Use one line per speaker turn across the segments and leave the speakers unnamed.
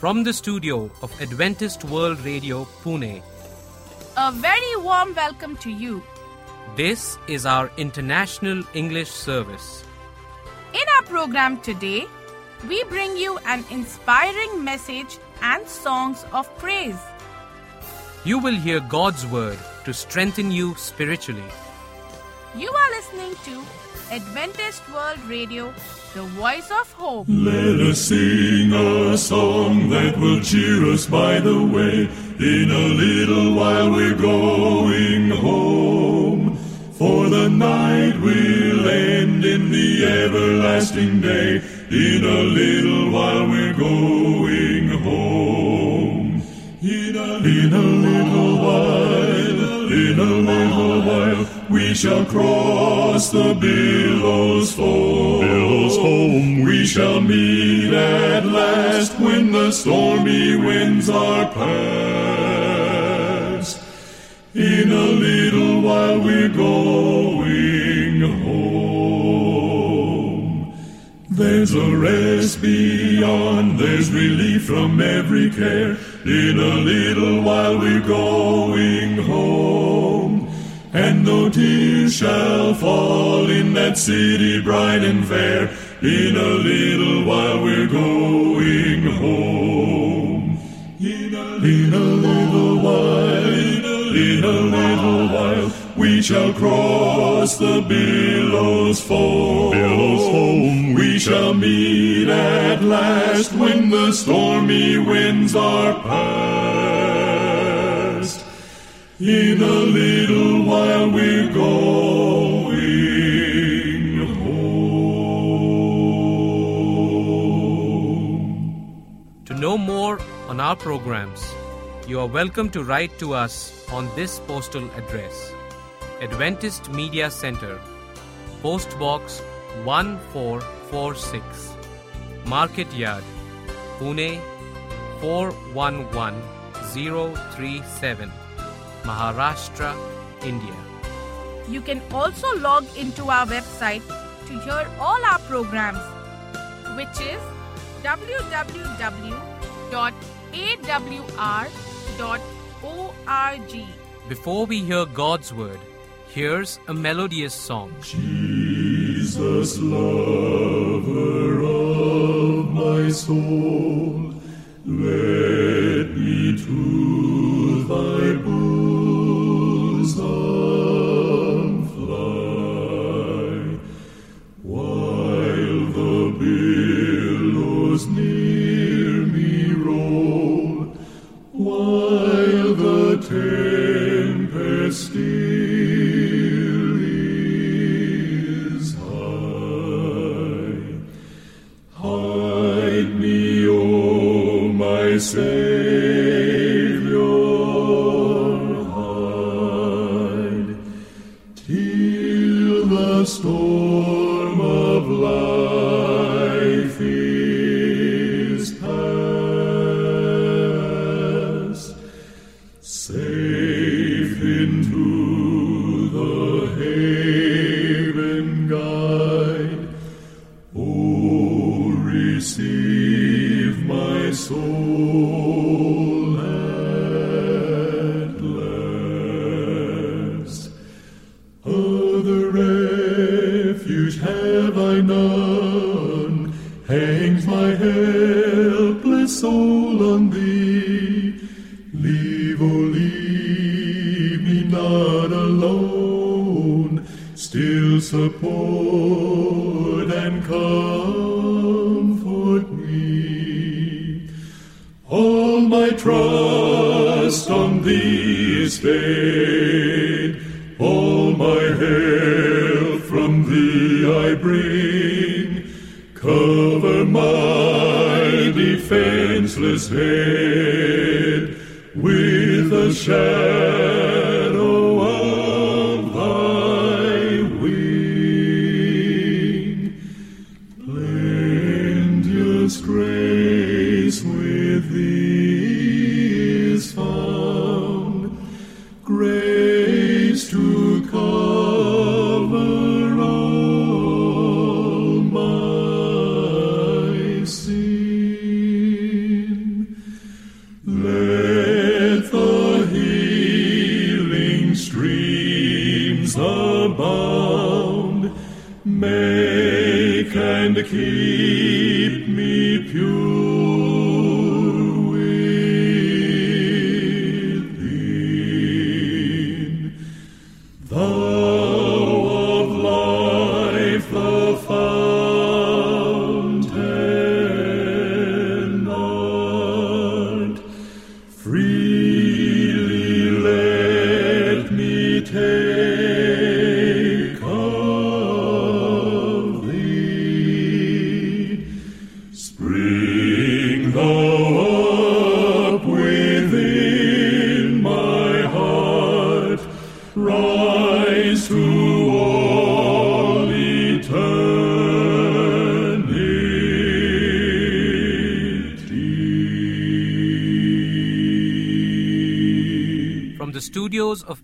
From the studio of Adventist World Radio, Pune,
A very warm welcome to you.
this is our International English Service.
In our program today, we bring you an inspiring message and songs of praise.
You will hear God's Word to strengthen you spiritually.
You are listening to Adventist World Radio, the voice of hope.
Let us sing a song that will cheer us by the way. In a little while we're going home. For the night will end in the everlasting day. In a little while we're going home. In a, in a little while, in a little while, we shall cross the billows foam. Billows foam. We shall meet at last when the stormy winds are past. In a little while we're going home. There's a rest beyond, there's relief from every care. In a little while we're going home. And no tears shall fall in that city bright and fair, in a little while we're going home. In a, in a little while, in a little while, we shall cross the billows foam. Billows foam. We shall meet at last when the stormy winds are past. In a little while we're going home.
To know more on our programs, you are welcome to write to us on this postal address Adventist Media Center, Post Box 1446, Market Yard, Pune 411037, Maharashtra, India.
You can also log into our website to hear all our programs, which is www.awr.org.
Before we hear God's Word, here's a melodious song.
Jesus, lover of my soul, let me to with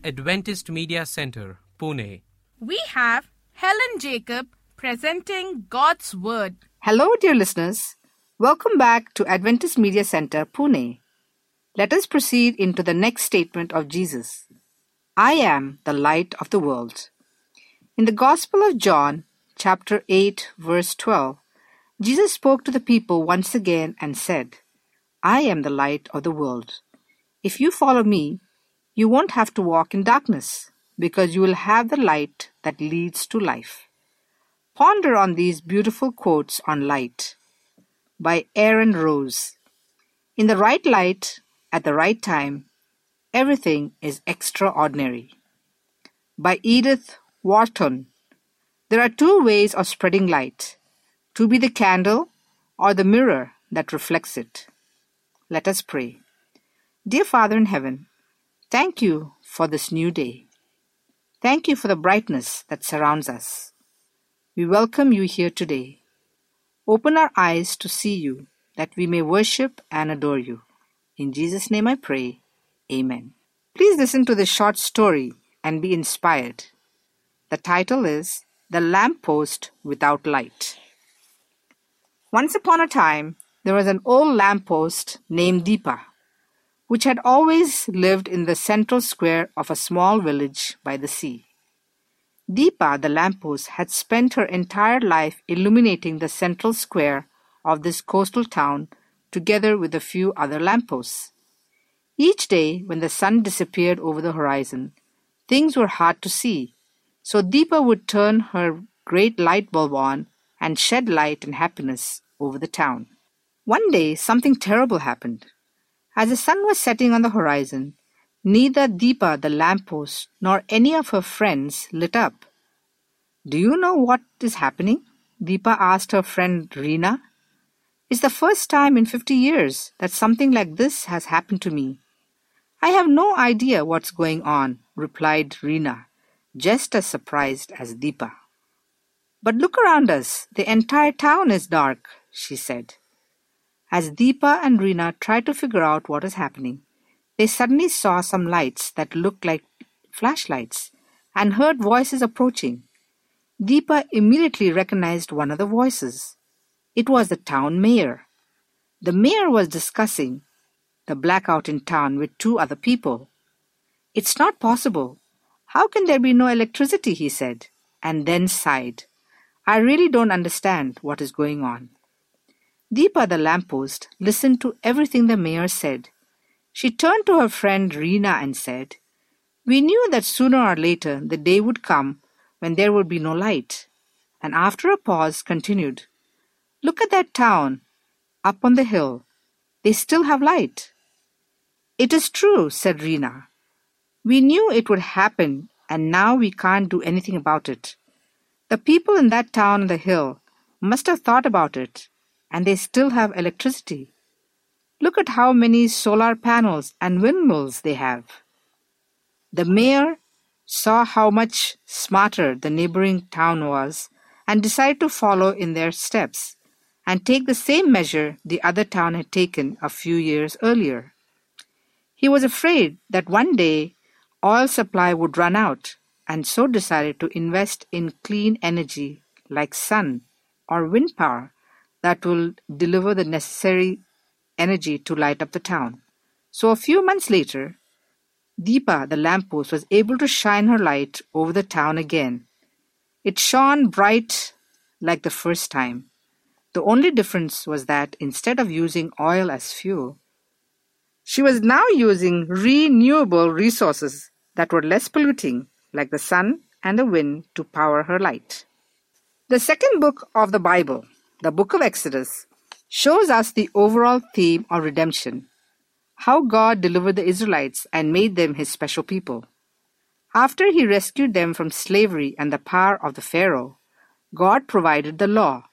Adventist Media Center, Pune,
We have Helen Jacob presenting God's Word.
Hello, dear listeners. Welcome back to Adventist Media Center, Pune. Let us proceed into the next statement of Jesus I am the light of the world. In the Gospel of John, chapter 8, verse 12, Jesus spoke to the people once again and said, I am the light of the world. If you follow me, you won't have to walk in darkness, because you will have the light that leads to life. Ponder on these beautiful quotes on light by Aaron Rose. In the right light, at the right time, everything is extraordinary. By Edith Wharton. There are two ways of spreading light to be the candle or the mirror that reflects it. Let us pray. Dear Father in heaven, thank you for this new day. Thank you for the brightness that surrounds us. We welcome you here today. Open our eyes to see you, that we may worship and adore you. In Jesus' name I pray. Amen. Please listen to this short story and be inspired. The title is The Lamppost Without Light. Once upon a time, there was an old lamppost named Deepa, which had always lived in the central square of a small village by the sea. Deepa, the lamppost, had spent her entire life illuminating the central square of this coastal town together with a few other lampposts. Each day, when the sun disappeared over the horizon, things were hard to see, so Deepa would turn her great light bulb on and shed light and happiness over the town. One day, something terrible happened. As the sun was setting on the horizon, neither Deepa the lamppost nor any of her friends lit up. Do you know what is happening? Deepa asked her friend Reena. It's the first time in 50 years that something like this has happened to me. I have no idea what's going on, replied Reena, just as surprised as Deepa. But look around us. The entire town is dark, she said. As Deepa and Reena tried to figure out what is happening, they suddenly saw some lights that looked like flashlights and heard voices approaching. Deepa immediately recognized one of the voices. It was the town mayor. The mayor was discussing the blackout in town with two other people. It's not possible. How can there be no electricity? he said, and then sighed. I really don't understand what is going on. Deepa the lamppost listened to everything the mayor said. She turned to her friend Reena and said, We knew that sooner or later the day would come when there would be no light. And after a pause, continued, Look at that town up on the hill. They still have light. It is true, said Reena. We knew it would happen, and now we can't do anything about it. The people in that town on the hill must have thought about it, and they still have electricity. Look at how many solar panels and windmills they have. The mayor saw how much smarter the neighboring town was and decided to follow in their steps and take the same measure the other town had taken a few years earlier. He was afraid that one day oil supply would run out and so decided to invest in clean energy like sun or wind power that will deliver the necessary energy to light up the town. So a few months later, Deepa, the lamppost, was able to shine her light over the town again. It shone bright like the first time. The only difference was that instead of using oil as fuel, she was now using renewable resources that were less polluting, like the sun and the wind, to power her light. The second book of the Bible, the book of Exodus, shows us the overall theme of redemption how God delivered the Israelites and made them his special people. After he rescued them from slavery and the power of the Pharaoh, God provided the law,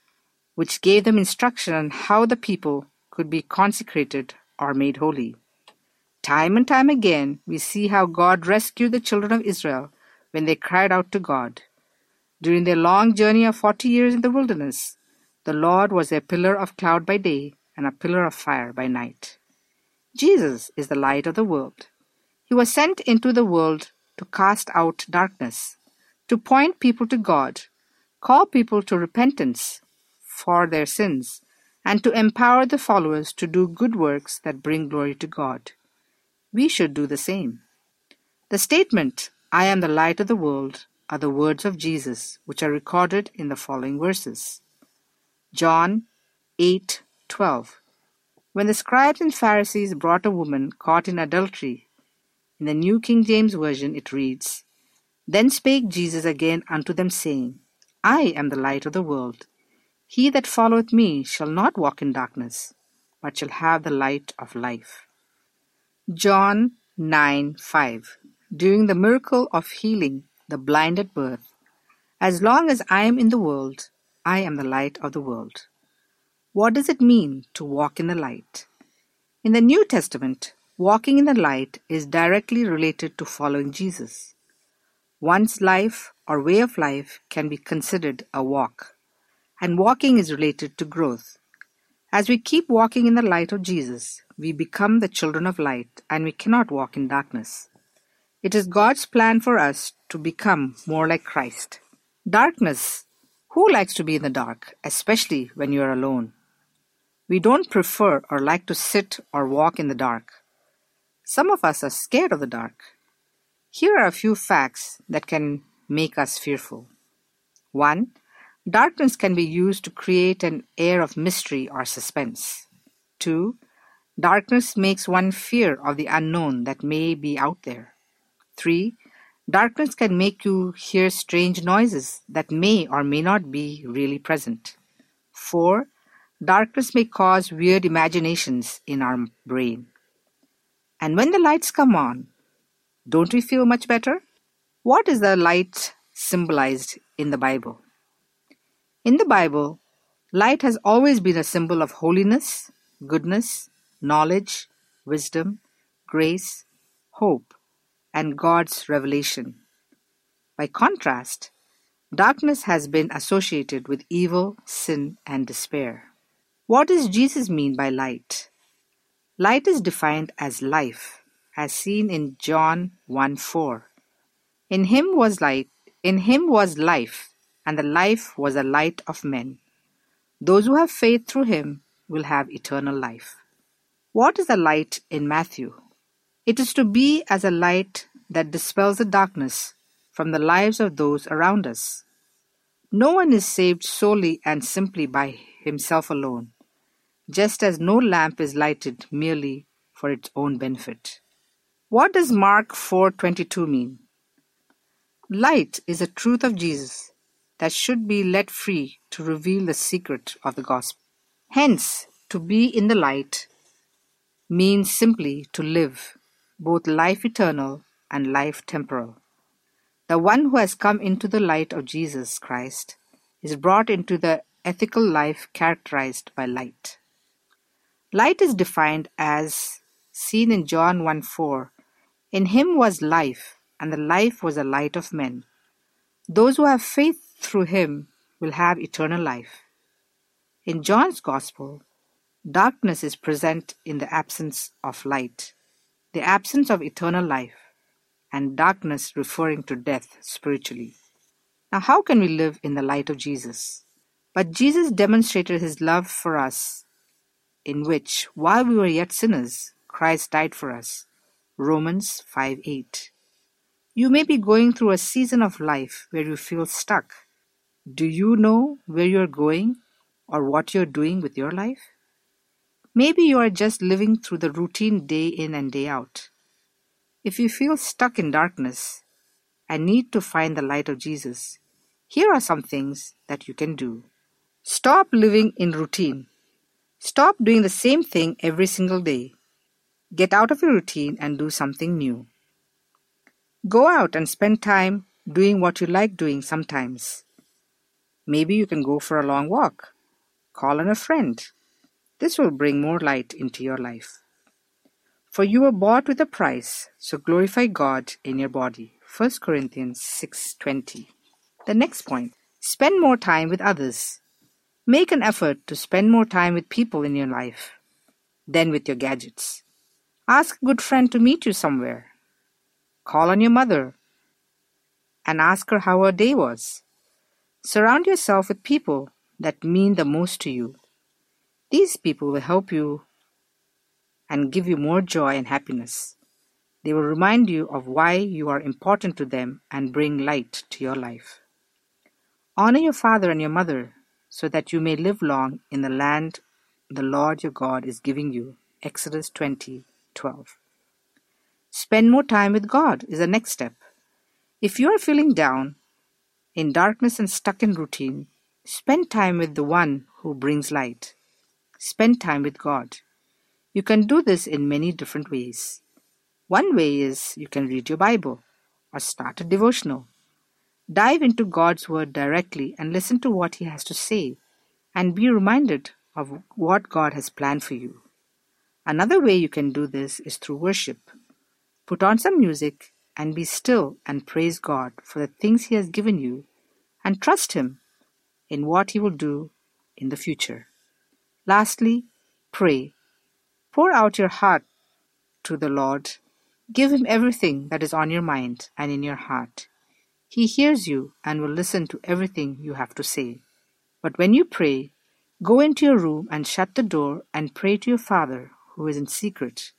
which gave them instruction on how the people could be consecrated or made holy. Time and time again, we see how God rescued the children of Israel when they cried out to God. During their long journey of forty years in the wilderness, the Lord was a pillar of cloud by day and a pillar of fire by night. Jesus is the light of the world. He was sent into the world to cast out darkness, to point people to God, call people to repentance for their sins, and to empower the followers to do good works that bring glory to God. We should do the same. The statement, I am the light of the world, are the words of Jesus, which are recorded in the following verses. John 8:12 when the scribes and Pharisees brought a woman caught in adultery, in the New King James Version it reads, Then spake Jesus again unto them, saying, I am the light of the world. He that followeth me shall not walk in darkness, but shall have the light of life. John 9 5. During the miracle of healing the blind at birth, As long as I am in the world, I am the light of the world. What does it mean to walk in the light? In the New Testament, walking in the light is directly related to following Jesus. One's life or way of life can be considered a walk, and walking is related to growth. As we keep walking in the light of Jesus, we become the children of light and we cannot walk in darkness. It is God's plan for us to become more like Christ. Darkness. Who likes to be in the dark, especially when you are alone? We don't prefer or like to sit or walk in the dark. Some of us are scared of the dark. Here are a few facts that can make us fearful. 1. Darkness can be used to create an air of mystery or suspense. 2. Darkness makes one fear of the unknown that may be out there. 3. Darkness can make you hear strange noises that may or may not be really present. 4. Darkness may cause weird imaginations in our brain. And when the lights come on, don't we feel much better? What is the light symbolized in the Bible? In the Bible, light has always been a symbol of holiness, goodness, knowledge, wisdom, grace, hope, and God's revelation. By contrast, darkness has been associated with evil, sin, and despair. What does Jesus mean by light? Light is defined as life, as seen in John 1 4. In him was light, in him was life, and the life was the light of men. Those who have faith through him will have eternal life. What is the light in Matthew? It is to be as a light that dispels the darkness from the lives of those around us. No one is saved solely and simply by himself alone, just as no lamp is lighted merely for its own benefit. What does Mark 4:22 mean? Light is a truth of Jesus that should be let free to reveal the secret of the gospel. Hence, to be in the light means simply to live both life eternal and life temporal. The one who has come into the light of Jesus Christ is brought into the ethical life characterized by light. Light is defined as seen in John 1 4. In him was life, and the life was the light of men. Those who have faith through him will have eternal life. In John's Gospel, darkness is present in the absence of light, the absence of eternal life, and darkness referring to death spiritually. Now, how can we live in the light of Jesus? But Jesus demonstrated his love for us, in which, while we were yet sinners, Christ died for us. Romans 5 8. You may be going through a season of life where you feel stuck, Do you know where you're going or what you're doing with your life? Maybe you are just living through the routine day in and day out. If you feel stuck in darkness and need to find the light of Jesus, here are some things that you can do. Stop living in routine. Stop doing the same thing every single day. Get out of your routine and do something new. Go out and spend time doing what you like doing sometimes. Maybe you can go for a long walk. Call on a friend. This will bring more light into your life. For you were bought with a price, so glorify God in your body. 1 Corinthians 6:20. The next point, spend more time with others. Make an effort to spend more time with people in your life than with your gadgets. Ask a good friend to meet you somewhere. Call on your mother and ask her how her day was. Surround yourself with people that mean the most to you. These people will help you and give you more joy and happiness. They will remind you of why you are important to them and bring light to your life. Honor your father and your mother so that you may live long in the land the Lord your God is giving you. Exodus 20 12. Spend more time with God is the next step. If you are feeling down, in darkness and stuck in routine, spend time with the one who brings light. Spend time with God. You can do this in many different ways. One way is you can read your Bible or start a devotional. Dive into God's Word directly and listen to what He has to say and be reminded of what God has planned for you. Another way you can do this is through worship. Put on some music and be still and praise God for the things He has given you and trust Him in what He will do in the future. Lastly, pray. Pour out your heart to the Lord. Give Him everything that is on your mind and in your heart. He hears you and will listen to everything you have to say. But when you pray, go into your room and shut the door and pray to your Father who is in secret.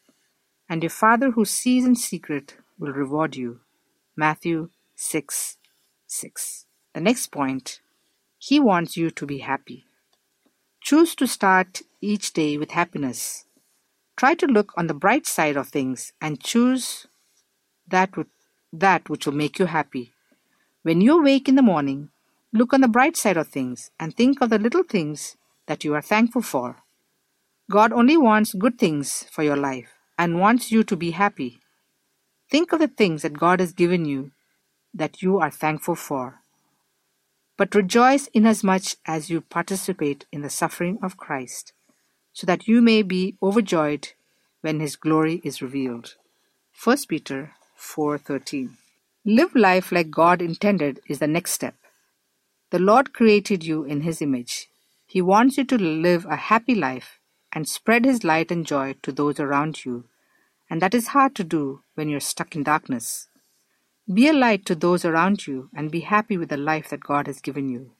And your Father who sees in secret will reward you. Matthew 6 6. The next point He wants you to be happy. Choose to start each day with happiness. Try to look on the bright side of things and choose that, that which will make you happy. When you wake in the morning, look on the bright side of things and think of the little things that you are thankful for. God only wants good things for your life and wants you to be happy. Think of the things that God has given you that you are thankful for. But rejoice inasmuch as you participate in the suffering of Christ, so that you may be overjoyed when his glory is revealed. 1 Peter 4:13 Live life like God intended is the next step. The Lord created you in his image. He wants you to live a happy life and spread his light and joy to those around you, and that is hard to do when you're stuck in darkness. Be a light to those around you and be happy with the life that God has given you.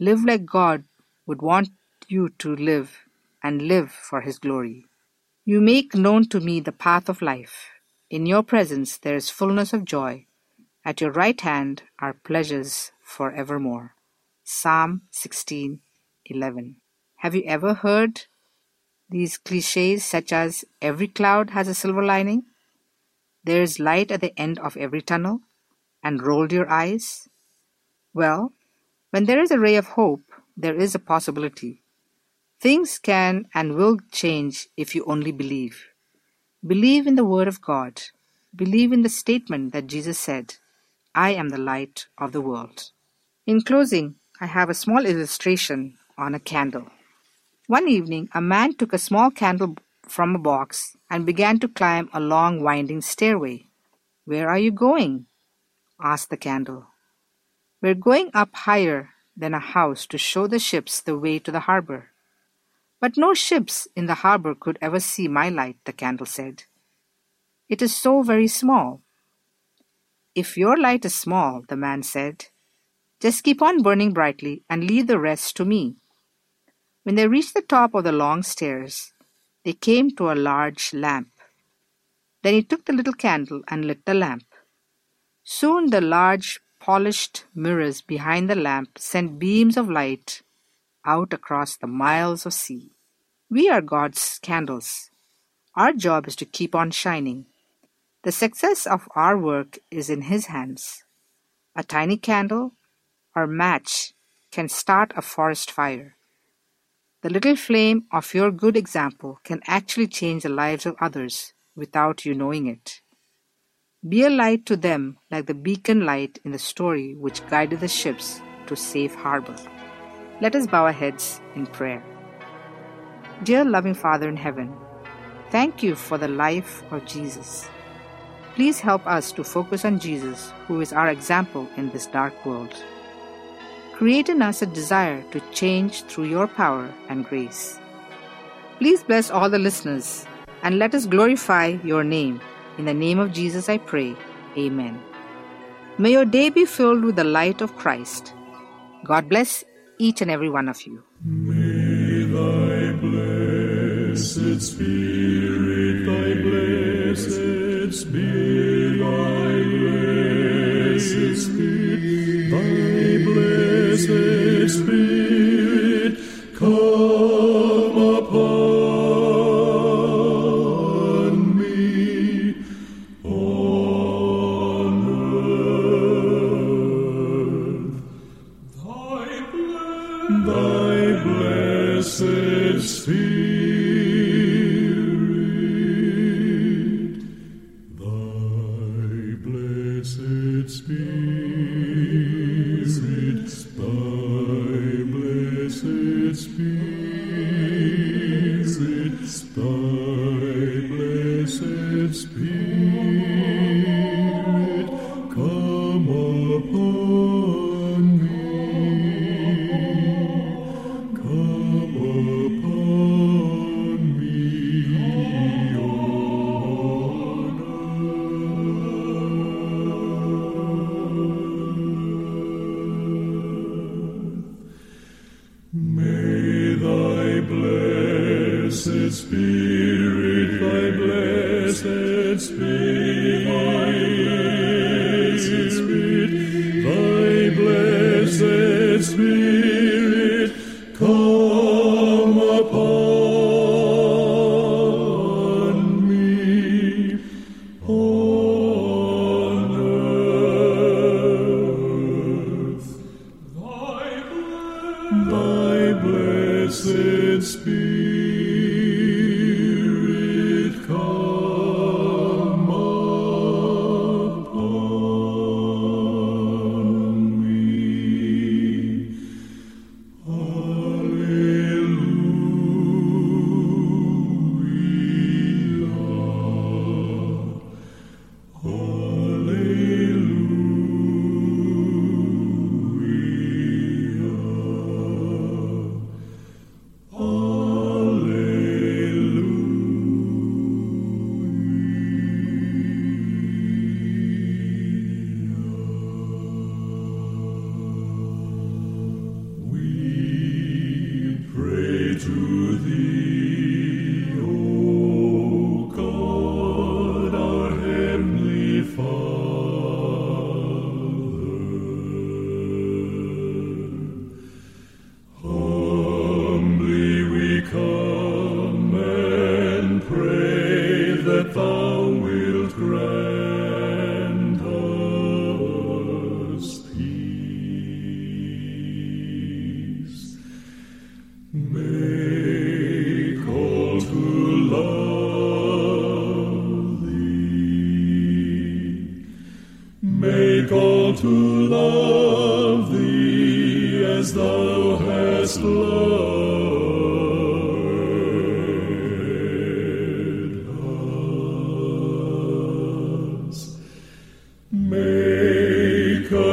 Live like God would want you to live and live for His glory. You make known to me the path of life. In your presence there is fullness of joy. At your right hand are pleasures for evermore. Psalm 16:11. Have you ever heard these cliches such as every cloud has a silver lining? There is light at the end of every tunnel, and rolled your eyes? Well, when there is a ray of hope, there is a possibility. Things can and will change if you only believe. Believe in the Word of God. Believe in the statement that Jesus said, I am the light of the world. In closing, I have a small illustration on a candle. One evening, a man took a small candle from a box and began to climb a long winding stairway. Where are you going? asked the candle. We're going up higher than a house to show the ships the way to the harbor. But no ships in the harbor could ever see my light, the candle said. It is so very small. If your light is small, the man said, just keep on burning brightly and leave the rest to me. When they reached the top of the long stairs, they came to a large lamp. Then he took the little candle and lit the lamp. Soon the large polished mirrors behind the lamp sent beams of light out across the miles of sea. We are God's candles. Our job is to keep on shining. The success of our work is in His hands. A tiny candle or match can start a forest fire. The little flame of your good example can actually change the lives of others without you knowing it. Be a light to them like the beacon light in the story which guided the ships to safe harbor. Let us bow our heads in prayer. Dear loving Father in heaven, thank you for the life of Jesus. Please help us to focus on Jesus, who is our example in this dark world. Create in us a desire to change through your power and grace. Please bless all the listeners and let us glorify your name. In the name of Jesus, I pray. Amen. May your day be filled with the light of Christ. God bless each and every one of you.
May thy blessed spirit, thy blessed spirit, thy blessed spirit, thy blessed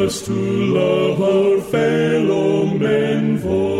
us to love our fellow men forevermore.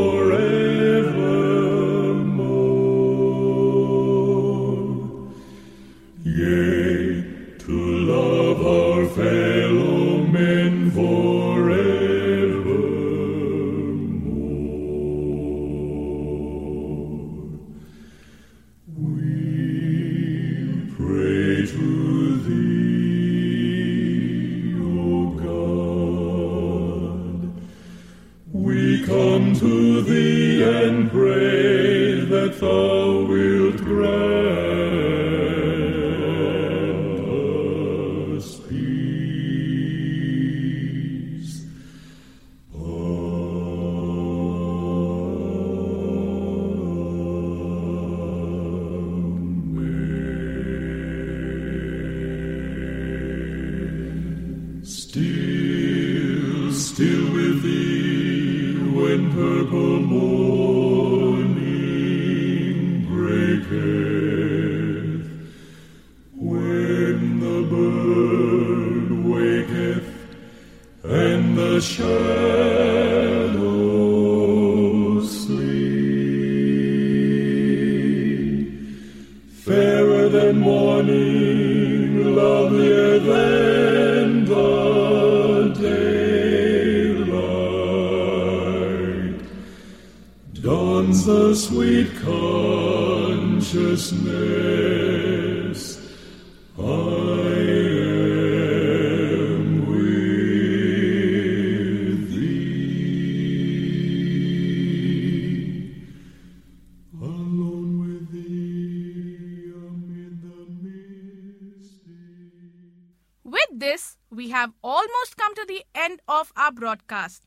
Have almost come to the end of our broadcast.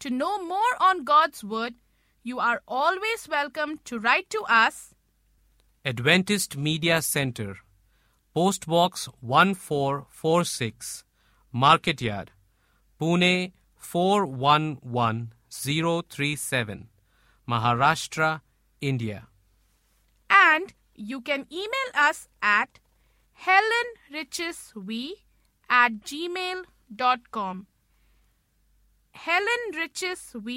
To know more on God's Word, you are always welcome to write to us
Adventist Media Center, Post Box 1446, Market Yard, Pune 411037, Maharashtra, India.
and you can email us at helenrichesv at gmail.com. helenrichesv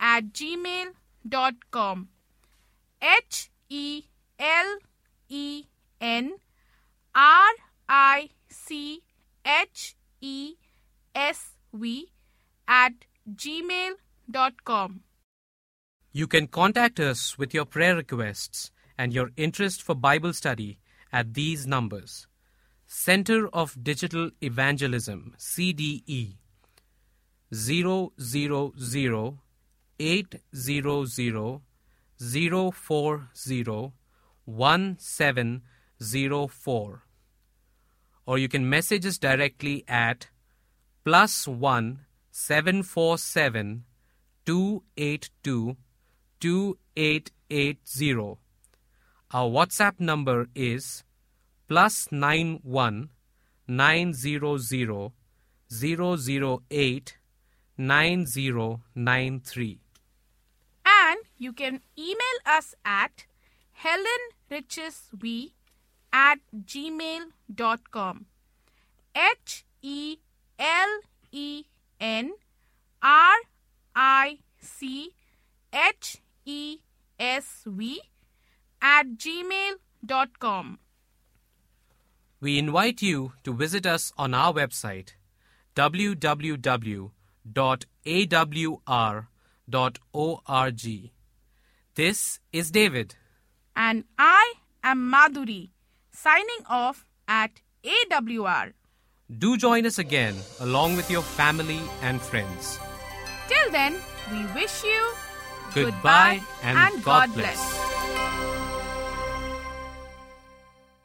at gmail.com. H E L E N R I C H E S V at gmail.com.
You can contact us with your prayer requests and your interest for Bible study at these numbers Center of Digital Evangelism CDE 000 800 040 1704 or you can message us directly at plus 1 747 282 2880. Our WhatsApp number is plus 91 900 008 9093.
And you can email us at helenrichesv at gmail.com. H E L E N R I C H E S V at gmail.com.
We invite you to visit us on our website www.awr.org. This is David.
And I am Madhuri, signing off at AWR.
Do join us again along with your family and friends.
Till then, we wish you
Goodbye and God bless.